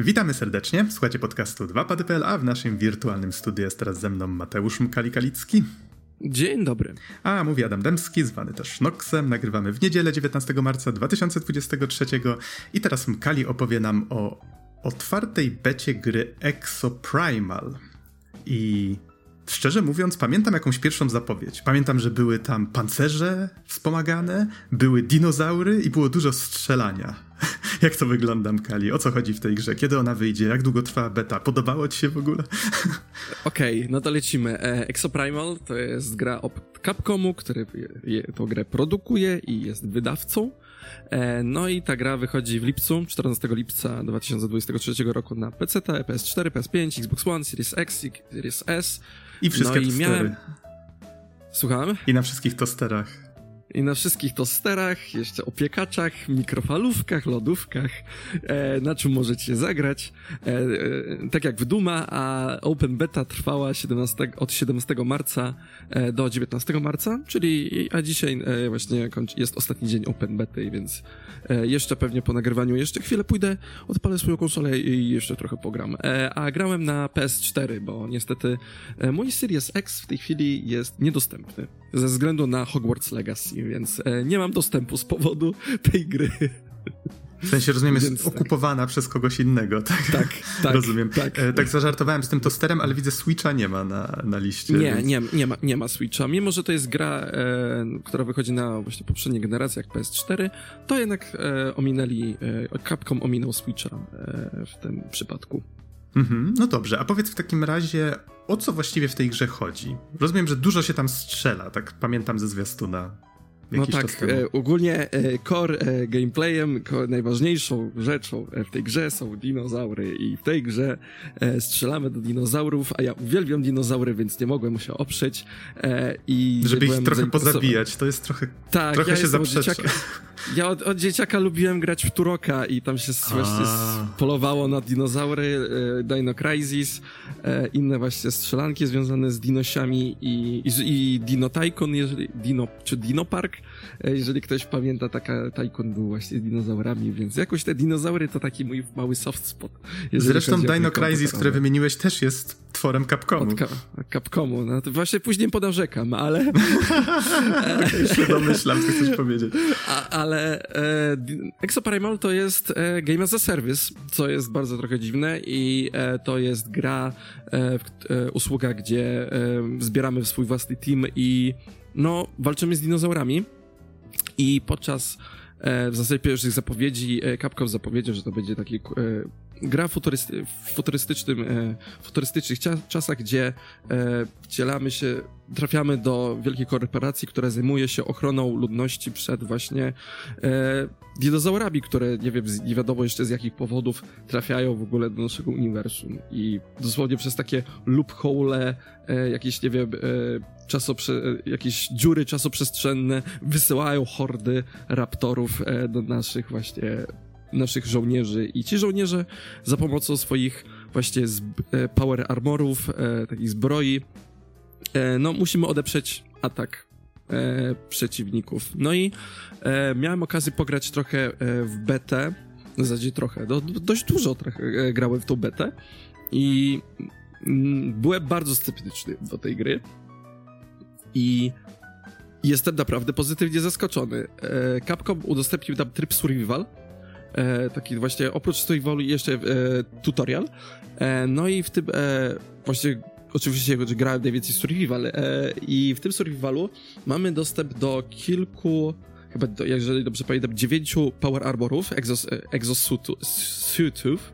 Witamy serdecznie. Słuchacie podcastu 2pady.pl, a w naszym wirtualnym studiu jest teraz ze mną Mateusz Mkali-Kalicki. Dzień dobry. A mówi Adam Demski, zwany też Noxem. Nagrywamy w niedzielę 19 marca 2023 i teraz Mkali opowie nam o otwartej becie gry Exoprimal. I szczerze mówiąc, pamiętam jakąś pierwszą zapowiedź. Pamiętam, że były tam pancerze wspomagane, były dinozaury i było dużo strzelania. Jak to wygląda, Mkali? O co chodzi w tej grze? Kiedy ona wyjdzie? Jak długo trwa beta? Podobało ci się w ogóle? Okej, okay, no to lecimy. E, Exoprimal to jest gra od Capcomu, który tą grę produkuje i jest wydawcą. E, no i ta gra wychodzi w lipcu, 14 lipca 2023 roku na PC, PS4, PS5, Xbox One, Series X, Series S. I wszystkie no i miałem... Słucham? I na wszystkich tosterach i na wszystkich tosterach, jeszcze opiekaczach, mikrofalówkach, lodówkach, e, na czym możecie zagrać. E, e, tak jak w Duma, a Open Beta trwała 17, od 17 marca e, do 19 marca, czyli a dzisiaj e, właśnie jest ostatni dzień Open Beta, więc e, jeszcze pewnie po nagrywaniu jeszcze chwilę pójdę, odpalę swoją konsolę i jeszcze trochę pogram. a grałem na PS4, bo niestety mój Series X w tej chwili jest niedostępny ze względu na Hogwarts Legacy, więc e, nie mam dostępu z powodu tej gry. W sensie, rozumiem, jest Więc tak. okupowana tak. przez kogoś innego, tak? Tak, tak. rozumiem. Tak. E, tak zażartowałem z tym tosterem, ale widzę Switcha nie ma na, na liście. Nie, więc... nie, nie, ma, nie ma Switcha. Mimo, że to jest gra, e, która wychodzi na właśnie poprzedniej generacji, jak PS4, to jednak e, ominęli, e, Capcom ominął Switcha e, w tym przypadku. Mhm, no dobrze, a powiedz w takim razie, o co właściwie w tej grze chodzi? Rozumiem, że dużo się tam strzela, tak pamiętam ze zwiastuna. No tak, e, ogólnie e, core e, gameplayem, core, najważniejszą rzeczą e, w tej grze są dinozaury i w tej grze e, strzelamy do dinozaurów, a ja uwielbiam dinozaury, więc nie mogłem się oprzeć e, i... Żeby ich trochę pozabijać, to jest trochę, tak, trochę ja się zaprzecza. Ja od, od, dzieciaka lubiłem grać w Turoka i tam się właśnie polowało na dinozaury, Dino Crisis, inne właśnie strzelanki związane z dinosiami i, i, i Dino Tycoon, jeżeli, Dino, czy Dino Park, jeżeli ktoś pamięta, taka Tycoon był właśnie dinozaurami, więc jakoś te dinozaury to taki mój mały soft spot. Zresztą Dino Crisis, które wymieniłeś, też jest tworem Capcomu. Od Capcomu, no to właśnie później podarzekam, ale... okay, się domyślam, co chcesz powiedzieć. A, ale e, Exoprimal to jest e, game as a service, co jest bardzo trochę dziwne i e, to jest gra, e, e, usługa, gdzie e, zbieramy w swój własny team i no, walczymy z dinozaurami i podczas w zasadzie pierwszych zapowiedzi Capcom zapowiedział, że to będzie taki gra futurysty, w futurystycznym, e, futurystycznych czasach, gdzie e, wcielamy się, trafiamy do wielkiej korporacji, która zajmuje się ochroną ludności przed właśnie e, dinozaurami, które nie wiem, nie wiadomo jeszcze z jakich powodów trafiają w ogóle do naszego uniwersum. I dosłownie przez takie loophole, e, jakieś, nie wiem, e, czasoprze, jakieś dziury czasoprzestrzenne wysyłają hordy raptorów e, do naszych właśnie naszych żołnierzy. I ci żołnierze za pomocą swoich właśnie e, power armorów, e, takich zbroi, no musimy odeprzeć atak e, przeciwników. No i e, miałem okazję pograć trochę e, w betę, w zasadzie trochę, do, dość dużo trochę grałem w tą betę i mm, byłem bardzo sceptyczny do tej gry i jestem naprawdę pozytywnie zaskoczony. Capcom udostępnił tam tryb survival, e, taki właśnie, oprócz survivalu jeszcze e, tutorial. E, no i w tym e, właśnie oczywiście grałem najwięcej survival e, i w tym survivalu mamy dostęp do kilku chyba, do, jeżeli dobrze pamiętam, dziewięciu Power Armorów, exos, exosuitów,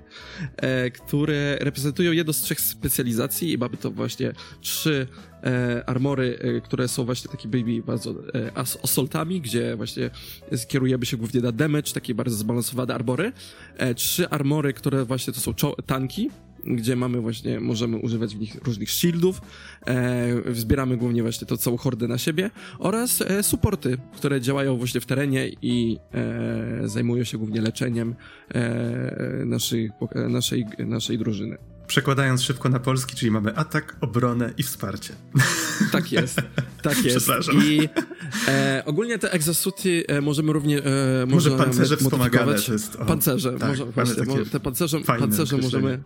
e, które reprezentują jedną z trzech specjalizacji i mamy to właśnie trzy e, armory, e, które są właśnie takimi bardzo e, assaultami, gdzie właśnie skierujemy się głównie na damage, takie bardzo zbalansowane armory. E, trzy armory, które właśnie to są tanki, gdzie mamy właśnie, możemy używać w nich różnych shieldów, e, zbieramy głównie właśnie to całą hordę na siebie oraz e, supporty, które działają właśnie w terenie i e, zajmują się głównie leczeniem e, naszej, naszej, naszej drużyny. Przekładając szybko na polski, czyli mamy atak, obronę i wsparcie. Tak jest, tak jest. I e, ogólnie te exosuty e, możemy również e, Może pancerze wspomagane to jest, o, Pancerze, tak, może, właśnie, te pancerze, pancerze możemy,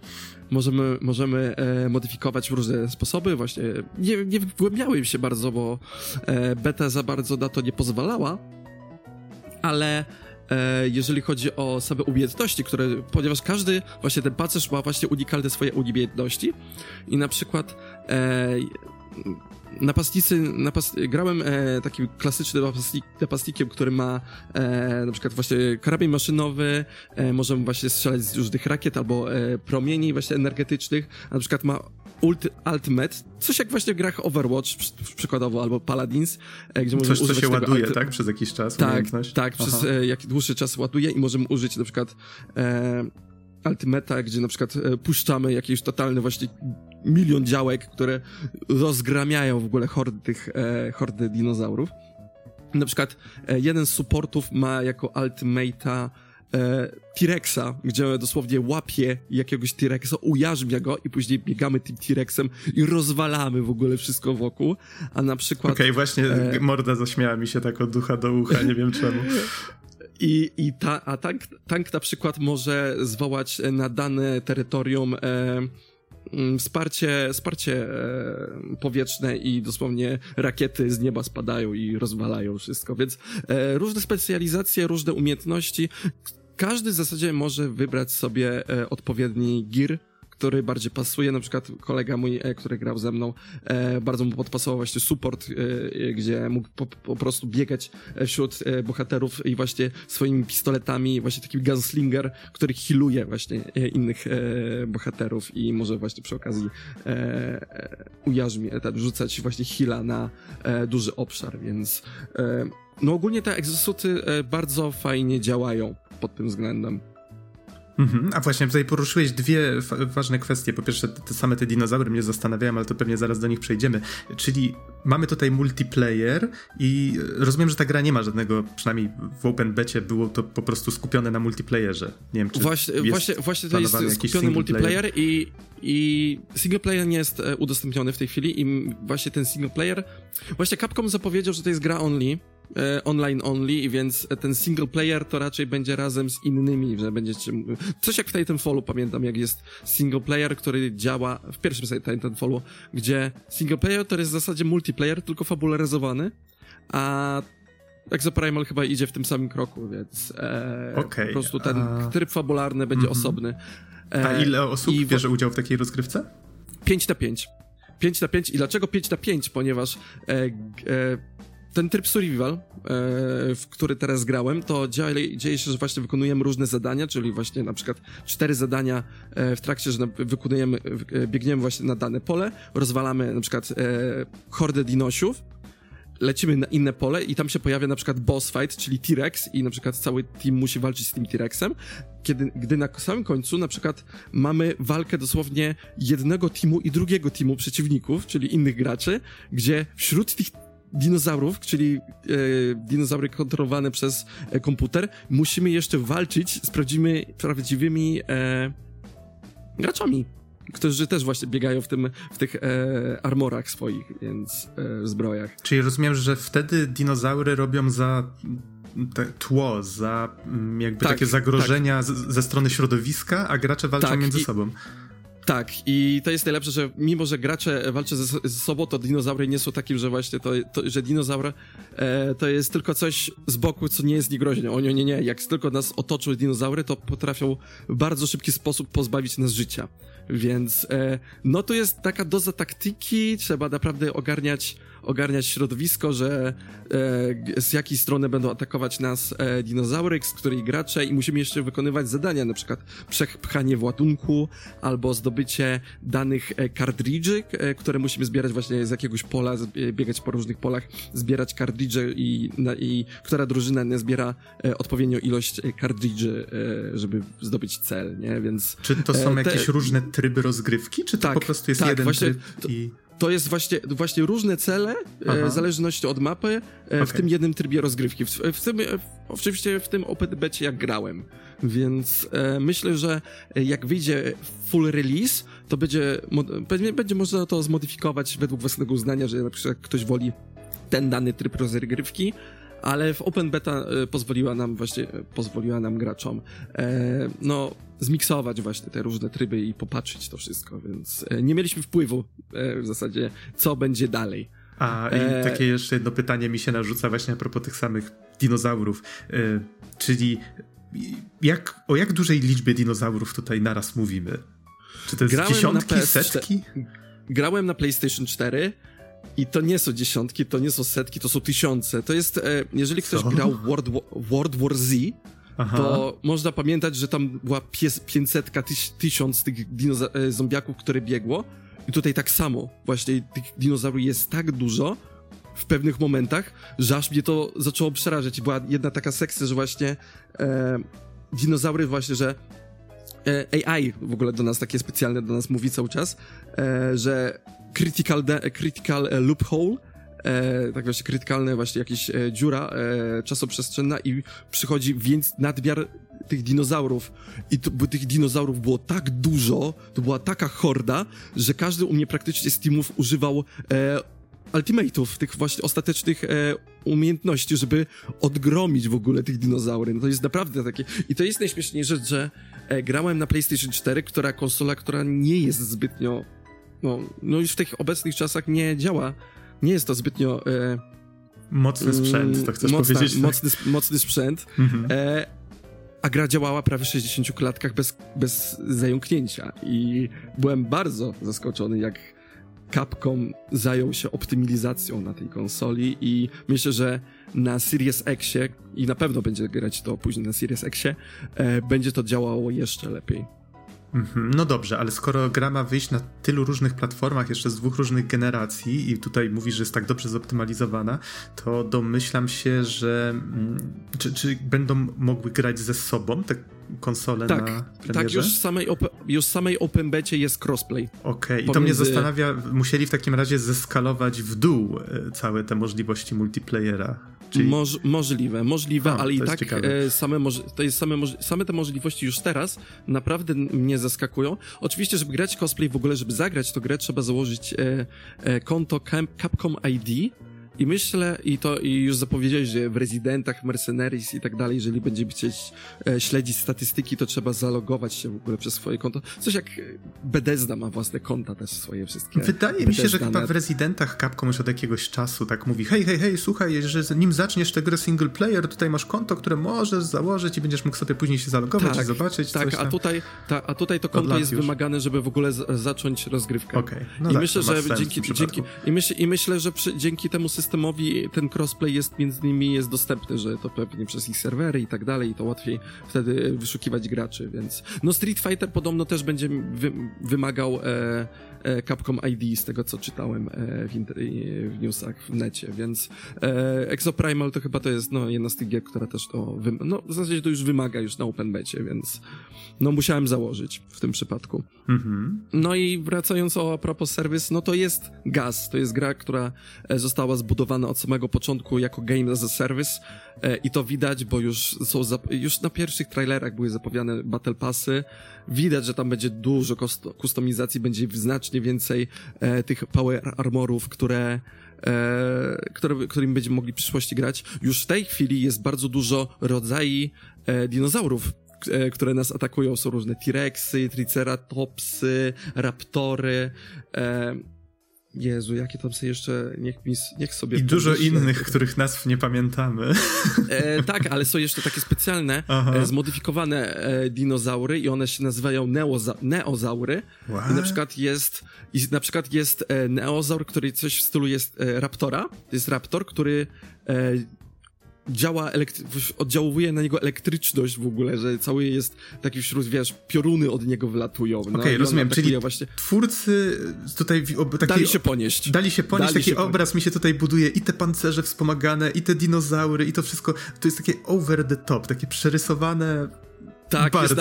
możemy, możemy e, modyfikować w różne sposoby. Właśnie nie, nie wgłębiałem się bardzo, bo e, beta za bardzo na to nie pozwalała, ale jeżeli chodzi o same umiejętności, które, ponieważ każdy właśnie ten pancerz ma właśnie unikalne swoje umiejętności. I na przykład e, napastnicy, napas grałem e, takim klasycznym napastnik, napastnikiem, który ma e, na przykład właśnie karabin maszynowy, e, możemy właśnie strzelać z różnych rakiet albo e, promieni właśnie energetycznych, na przykład ma ult, ultimate, coś jak właśnie w grach Overwatch przykładowo, albo Paladins, e, gdzie możemy coś, używać co się ładuje, tak? Przez jakiś czas? Tak, tak, przez e, jak dłuższy czas ładuje i możemy użyć na przykład e, Ultimata, gdzie na przykład e, puszczamy jakiś totalny właśnie milion działek, które rozgramiają w ogóle hordy tych, e, hordy dinozaurów. Na przykład e, jeden z supportów ma jako ultimata e, T-Rexa, gdzie dosłownie łapie jakiegoś T-Rexa, ujarzmia go i później biegamy tym T-Rexem i rozwalamy w ogóle wszystko wokół, a na przykład... Okej, okay, właśnie e... morda zaśmiała mi się tak od ducha do ucha, nie wiem czemu. I, i ta, a tank, tank na przykład może zwołać na dane terytorium e, wsparcie, wsparcie e, powietrzne i dosłownie rakiety z nieba spadają i rozwalają wszystko, więc e, różne specjalizacje, różne umiejętności. Każdy w zasadzie może wybrać sobie e, odpowiedni gear, który bardziej pasuje. Na przykład kolega mój, e, który grał ze mną, e, bardzo mu podpasował właśnie support, e, gdzie mógł po, po, prostu biegać wśród bohaterów i właśnie swoimi pistoletami, właśnie taki gunslinger, który healuje właśnie innych bohaterów i może właśnie przy okazji ujarzmi, rzucać właśnie heala na duży obszar, więc no ogólnie te egzosuty bardzo fajnie działają pod tym względem. Mhm. A właśnie tutaj poruszyłeś dwie ważne kwestie. Po pierwsze, te same te dinozaury mnie zastanawiają, ale to pewnie zaraz do nich przejdziemy. Czyli mamy tutaj multiplayer i rozumiem, że ta gra nie ma żadnego, przynajmniej w Open Becie było to po prostu skupione na multiplayerze. Nie wiem, czy właśnie, właśnie, właśnie to jest skupiony multiplayer i, i single player nie jest e, udostępniony w tej chwili i właśnie ten single player, właśnie Capcom zapowiedział, że to jest gra only, e, online only, więc ten single player to raczej będzie razem z innymi, że będziecie... Coś jak w Titanfallu, pamiętam, jak jest single player, który działa w pierwszym Titanfallu, gdzie single player to jest w zasadzie multiplayer, tylko fabularyzowany, a Exoprimal chyba idzie w tym samym kroku, więc e, okay, po prostu ten a... tryb fabularny będzie mm -hmm. osobny. E, a ile osób i bierze udział w takiej rozgrywce? 5 na 5. 5 na 5 i dlaczego 5 na 5? Ponieważ e, e, ten tryb survival, e, w który teraz grałem, to dzieje, dzieje się, że właśnie wykonujemy różne zadania, czyli właśnie na przykład cztery zadania e, w trakcie, że wykonujemy, e, biegniemy właśnie na dane pole, rozwalamy na przykład hordę dinosiów, lecimy na inne pole i tam się pojawia na przykład boss fight, czyli T-Rex i na przykład cały team musi walczyć z tym T-Rexem, kiedy, gdy na samym końcu na przykład mamy walkę dosłownie jednego teamu i drugiego teamu przeciwników, czyli innych graczy, gdzie wśród tych dinozaurów, czyli e, dinozaury kontrolowane przez e, komputer, musimy jeszcze walczyć z prawdziwymi, prawdziwymi e, graczami którzy też właśnie biegają w, tym, w tych e, armorach swoich, więc e, zbrojach. Czyli rozumiem, że wtedy dinozaury robią za tło, za mm, jakby tak, takie zagrożenia tak. ze strony środowiska, a gracze walczą tak, między i, sobą. Tak, i to jest najlepsze, że mimo, że gracze walczą ze, ze sobą, to dinozaury nie są takim, że właśnie to, to że dinozaur e, to jest tylko coś z boku, co nie jest niegroźne. O nie, nie, nie. Jak tylko nas otoczą dinozaury, to potrafią w bardzo szybki sposób pozbawić nas życia. Więc e, no to jest taka doza taktyki, trzeba naprawdę ogarniać ogarniać środowisko, że e, z jakiej strony będą atakować nas e, dinozaury, z której gracze i musimy jeszcze wykonywać zadania, na przykład przepchanie w ładunku albo zdobycie danych e, kartridży, e, które musimy zbierać właśnie z jakiegoś pola, e, biegać po różnych polach, zbierać kartridże i, na, i która drużyna nie zbiera e, odpowiednią ilość e, kartridży, e, żeby zdobyć cel, nie? Więc... Czy to są te... jakieś różne tryby rozgrywki, czy to tak, po prostu jest tak, jeden właśnie, tryb i to jest właśnie, właśnie różne cele, e, w zależności od mapy, e, okay. w tym jednym trybie rozgrywki. W, w tym, w, oczywiście w tym OpenBecie jak grałem. Więc e, myślę, że jak wyjdzie full release, to będzie, pewnie będzie można to zmodyfikować według własnego uznania, że na przykład ktoś woli ten dany tryb rozgrywki, ale w Open Beta e, pozwoliła nam właśnie, e, pozwoliła nam graczom e, no zmiksować właśnie te różne tryby i popatrzeć to wszystko, więc nie mieliśmy wpływu w zasadzie, co będzie dalej. A i takie jeszcze jedno pytanie mi się narzuca właśnie a propos tych samych dinozaurów, czyli jak, o jak dużej liczbie dinozaurów tutaj naraz mówimy? Czy to jest Grałem dziesiątki, setki? Grałem na PlayStation 4 i to nie są dziesiątki, to nie są setki, to są tysiące. To jest, e, jeżeli ktoś Co? grał World, World War Z, Aha. to można pamiętać, że tam była pies, 500, tyś, tysiąc tych e, zombiaków, które biegło. I tutaj tak samo. Właśnie tych dinozaurów jest tak dużo w pewnych momentach, że aż mnie to zaczęło przerażać. I była jedna taka sekcja, że właśnie e, dinozaury właśnie, że AI w ogóle do nas takie specjalne do nas mówi cały czas, e, że critical, de, critical e, loophole, e, tak właśnie krytykalne właśnie jakieś e, dziura e, czasoprzestrzenna i przychodzi więc nadmiar tych dinozaurów i to, bo tych dinozaurów było tak dużo, to była taka horda, że każdy u mnie praktycznie z teamów używał e, ultimate'ów, tych właśnie ostatecznych e, umiejętności, żeby odgromić w ogóle tych dinozaury. No to jest naprawdę takie... I to jest najśmieszniejsze, że e, grałem na PlayStation 4, która konsola, która nie jest zbytnio no, no już w tych obecnych czasach nie działa. Nie jest to zbytnio... E, mocny sprzęt, to chcesz mocna, powiedzieć? Tak? Mocny, mocny sprzęt. Mhm. E, a gra działała prawie w 60 klatkach bez, bez zająknięcia i byłem bardzo zaskoczony, jak Capcom zajął się optymalizacją na tej konsoli i myślę, że na Series Xie i na pewno będzie grać to później na Series Xie, e, będzie to działało jeszcze lepiej. Mhm. No dobrze, ale skoro gra ma wyjść na tylu różnych platformach, jeszcze z dwóch różnych generacji i tutaj mówisz, że jest tak dobrze zoptymalizowana, to domyślam się, że mm, czy, czy będą mogły grać ze sobą te konsole tak, na premierze? Tak, już w samej, open, już samej OpenBecie jest crossplay. Okej, okay. i to mnie zastanawia, musieli w takim razie zeskalować w dół e, całe te możliwości multiplayera. Czyli... Moż, możliwe, możliwe, ale i tak e, same, to jest same, same te możliwości już teraz naprawdę mnie zaskakują. Oczywiście, żeby grać cosplay w ogóle, żeby zagrać to grę, trzeba założyć e, e, konto Capcom ID, i myślę, i to i już zapowiedziałeś, że w rezydentach, mercenaries i tak dalej, jeżeli będziemy chcieć e, śledzić statystyki, to trzeba zalogować się w ogóle przez swoje konto. Coś jak Bethesda ma własne konta też swoje wszystkie. Wydaje Bethesda mi się, że chyba w rezydentach Capcom już od jakiegoś czasu tak mówi, hej, hej, hej, słuchaj, że nim zaczniesz tę grę single player, tutaj masz konto, które możesz założyć i będziesz mógł sobie później się zalogować tak, i zobaczyć Tak, a tutaj, ta, a tutaj to konto jest już. wymagane, żeby w ogóle z, zacząć rozgrywkę. Okay. No I tak, myślę, że dzięki, dzięki i, i myślę, że przy, dzięki temu systemowi systemowi ten crossplay jest między nimi jest dostępny, że to pewnie przez ich serwery i tak dalej, i to łatwiej wtedy wyszukiwać graczy, więc no Street Fighter podobno też będzie wy, wymagał e, e, Capcom ID z tego co czytałem e, w, w, newsach w necie, więc e, Exoprimal to chyba to jest no jedna z tych gier, która też to no w zasadzie to już wymaga już na OpenBecie, więc no musiałem założyć w tym przypadku. Mhm. No i wracając o a propos serwis, no to jest Gaz, to jest gra, która e, została zbudowana od samego początku jako game as a service e, i to widać, bo już są, już na pierwszych trailerach były zapowiadane battle passy, widać, że tam będzie dużo kustomizacji, będzie znacznie więcej e, tych power armorów, które e, które, którymi będziemy mogli w przyszłości grać. Już w tej chwili jest bardzo dużo rodzajów e, dinozaurów E, które nas atakują, są różne T-Rexy, Triceratopsy, Raptory. E, Jezu, jakie tam są jeszcze, niech, mi, niech sobie... I dużo innych, których nazw nie pamiętamy. E, tak, ale są jeszcze takie specjalne, e, zmodyfikowane e, dinozaury i one się nazywają neoza neozaury. What? I na przykład jest, i na przykład jest e, neozaur, który coś w stylu jest e, raptora. To jest raptor, który działa, oddziałuje na niego elektryczność w ogóle, że cały jest taki wśród, wiesz, pioruny od niego wylatują. No, Okej, okay, rozumiem, czyli właśnie... twórcy tutaj... Taki, dali się ponieść. Dali się ponieść, dali taki się obraz ponieść. mi się tutaj buduje i te pancerze wspomagane, i te dinozaury, i to wszystko, to jest takie over the top, takie przerysowane tak, bardzo. jest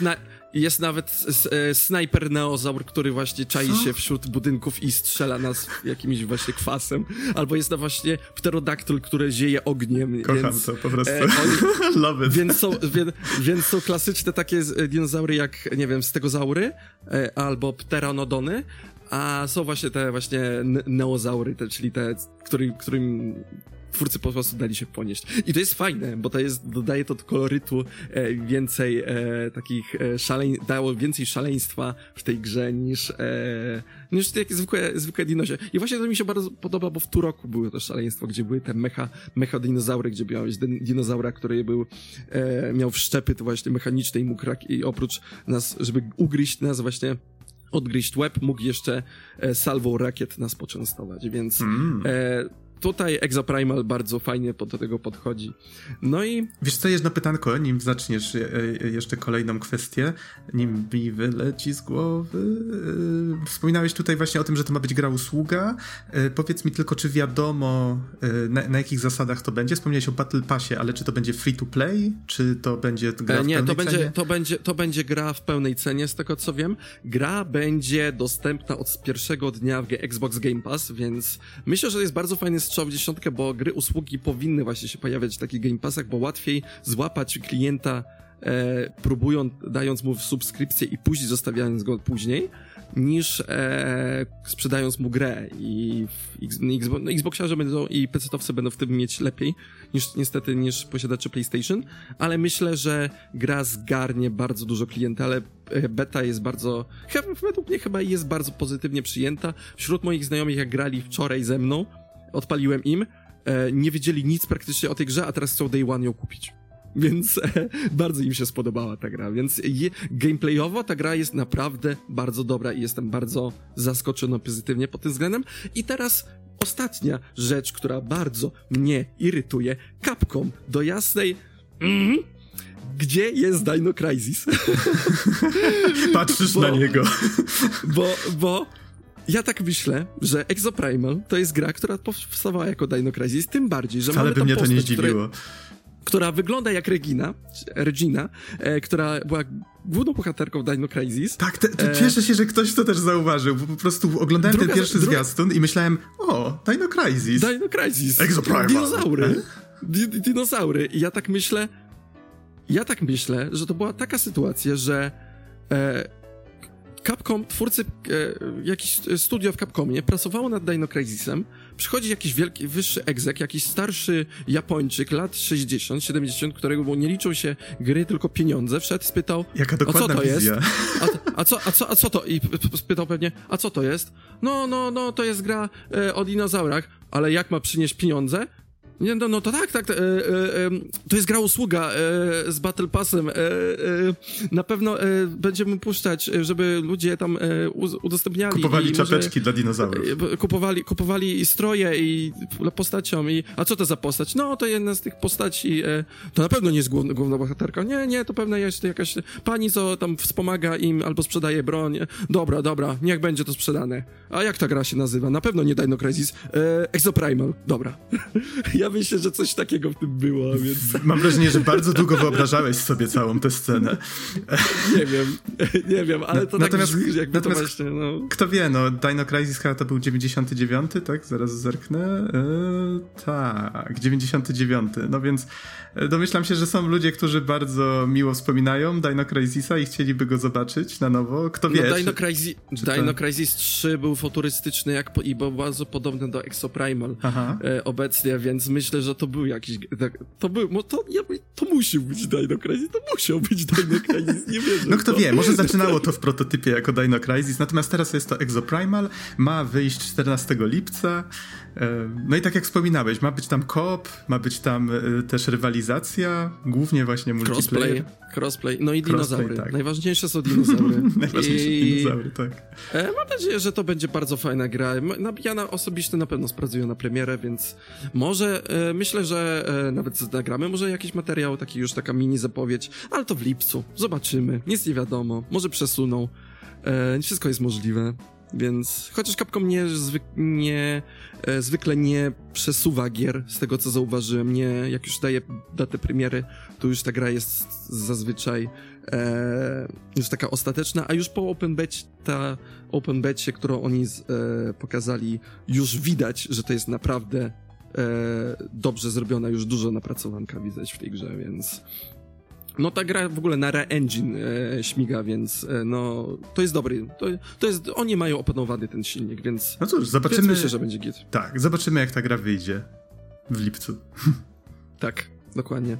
nawet, jest nawet e, snajper neozaur, który właśnie czai Co? się wśród budynków i strzela nas jakimś właśnie kwasem. Albo jest to właśnie pterodaktyl, który zieje ogniem. Kocham więc, to po prostu. E, oni, Love it. Więc są, więc, więc są klasyczne takie dinozaury jak, nie wiem, stegozaury e, albo pteranodony, a są właśnie te właśnie neozaury, te, czyli te, który, którym twórcy po prostu dali się ponieść. I to jest fajne, bo to jest, dodaje to kolorytu e, więcej e, takich e, szaleń, dało więcej szaleństwa w tej grze niż, e, niż takie zwykłe, zwykłe dinosie. I właśnie to mi się bardzo podoba, bo w Turoku były to szaleństwo, gdzie były te mecha, mecha dinozaury, gdzie miałeś dinozaura, który był, e, miał wszczepy to właśnie mechaniczne i mógł i oprócz nas, żeby ugryźć nas właśnie odgryźć łeb, mógł jeszcze e, salwą rakiet nas poczęstować, więc mm. e, tutaj Exoprimal bardzo fajnie do tego podchodzi. No i... Wiesz co, jedno pytanko, nim zaczniesz e, e, jeszcze kolejną kwestię, nim mi wyleci z głowy. E, wspominałeś tutaj właśnie o tym, że to ma być gra usługa. Powiedz mi tylko, czy wiadomo, na, na jakich zasadach to będzie? Wspomniałeś o Battle Passie, ale czy to będzie free to play, czy to będzie gra w Nie, to będzie, cenie? to będzie, to będzie gra w pełnej cenie, z tego co wiem. Gra będzie dostępna od pierwszego dnia w Xbox Game Pass, więc myślę, że jest bardzo fajny strzał w dziesiątkę, bo gry usługi powinny właśnie się pojawiać w takich Game Passach, bo łatwiej złapać klienta e, próbując, dając mu subskrypcję i później zostawiając go później, niż e, sprzedając mu grę i w no, Xboxiarze będą i PC-towcy będą w tym mieć lepiej niż niestety niż posiadacze PlayStation, ale myślę, że gra zgarnie bardzo dużo klienta, ale e, beta jest bardzo, według mnie chyba jest bardzo pozytywnie przyjęta. Wśród moich znajomych, jak grali wczoraj ze mną, odpaliłem im, e, nie wiedzieli nic praktycznie o tej grze, a teraz chcą Day One ją kupić. Więc e, bardzo im się spodobała ta gra, więc je, gameplayowo ta gra jest naprawdę bardzo dobra i jestem bardzo zaskoczony pozytywnie pod tym względem. I teraz ostatnia rzecz, która bardzo mnie irytuje. Capcom do jasnej... Mm, gdzie jest Dino Crisis? Patrzysz bo, na niego. Bo, bo ja tak myślę, że Exoprimal to jest gra, która powstawała jako Dino Crisis, tym bardziej, że Wcale mamy by mnie postać, to nie zdziwiło. która wygląda jak Regina, Regina, e, która była główną bohaterką Dino Crisis. Tak, te, te, cieszę się, że ktoś to też zauważył, bo po prostu oglądałem druga, ten pierwszy druga... zwiastun i myślałem, o, Dino Crisis. Dino Crisis. Exoprimal. Dinozaury. Di dinozaury. I ja tak myślę, ja tak myślę, że to była taka sytuacja, że e, Capcom, twórcy, e, jakiś studio w Capcomie pracowało nad Dino Crisisem, przychodzi jakiś wielki, wyższy egzek, jakiś starszy Japończyk, lat 60, 70, którego nie liczą się gry, tylko pieniądze, wszedł, spytał, Jaka dokładna a co to wizja. jest? A, a, co, a, co, a co to? I spytał pewnie, a co to jest? No, no, no, to jest gra e, o dinozaurach, ale jak ma przynieść pieniądze? Nie, no, no to tak, tak. E, e, to jest gra usługa e, z Battle Passem. E, e, na pewno e, będziemy puszczać, żeby ludzie tam udostępniali. Kupowali czapeczki dla dinozaurów. Kupowali, kupowali stroje i postaciom. I, a co to za postać? No, to jedna z tych postaci. to na pewno nie jest główna, główna bohaterka. Nie, nie, to pewnie jest jakaś pani, co tam wspomaga im albo sprzedaje broń. Dobra, dobra, niech będzie to sprzedane. A jak ta gra się nazywa? Na pewno nie Dino Crisis. Exoprimal. Dobra. ja myślę, że coś takiego w tym było, więc... Mam wrażenie, że bardzo długo wyobrażałeś sobie całą tę scenę. Nie wiem, nie wiem, ale to natomiast, tak jakby natomiast, to właśnie, no... Kto wie, no Dino Crisis chyba to był 99, tak? Zaraz zerknę. Yy, tak, 99. No więc e, domyślam się, że są ludzie, którzy bardzo miło wspominają Dino Crisisa i chcieliby go zobaczyć na nowo. Kto no, wie? No, Dino, Crisis, Dino Crisis 3 był futurystyczny jak, i był bardzo podobny do Exoprimal Aha. E, obecnie, więc myślę, że to był jakiś. Tak, to był. To, ja, to musi być Dino Crisis. To musiał być Dino Crisis. Nie wierzę. No kto wie, może zaczynało to w prototypie jako Dino Crisis, natomiast teraz jest to Exoprimal. Ma wyjść 14 lipca. E, no i tak jak wspominałeś, ma być tam koop, ma być tam e, też rywalizacja, głównie właśnie multiplayer. Crossplay, crossplay. no i dinozaury. Tak. Najważniejsze są dinozaury. Najważniejsze I... dinozaury, tak. E, mam nadzieję, że to będzie bardzo fajna gra. Ja na, osobiście na pewno spracuję na premierę, więc może myślę, że nawet nagramy może jakiś materiał, taki już taka mini zapowiedź, ale to w lipcu. Zobaczymy. Nic nie wiadomo. Może przesuną. wszystko jest możliwe. Więc chociaż Capcom nie, zwyk, nie e, zwykle nie przesuwa gier, z tego co zauważyłem, nie, jak już daje datę premiery, to już ta gra jest zazwyczaj e, już taka ostateczna, a już po Open Becie, ta Open Becie, którą oni z, e, pokazali, już widać, że to jest naprawdę e, dobrze zrobiona, już dużo napracowanka widać w tej grze, więc no ta gra w ogóle na Re-Engine e, śmiga, więc e, no to jest dobry. To, to jest, oni mają opanowany ten silnik, więc No cóż, zobaczymy. myślę, że będzie git. Tak, zobaczymy jak ta gra wyjdzie w lipcu. Tak, dokładnie.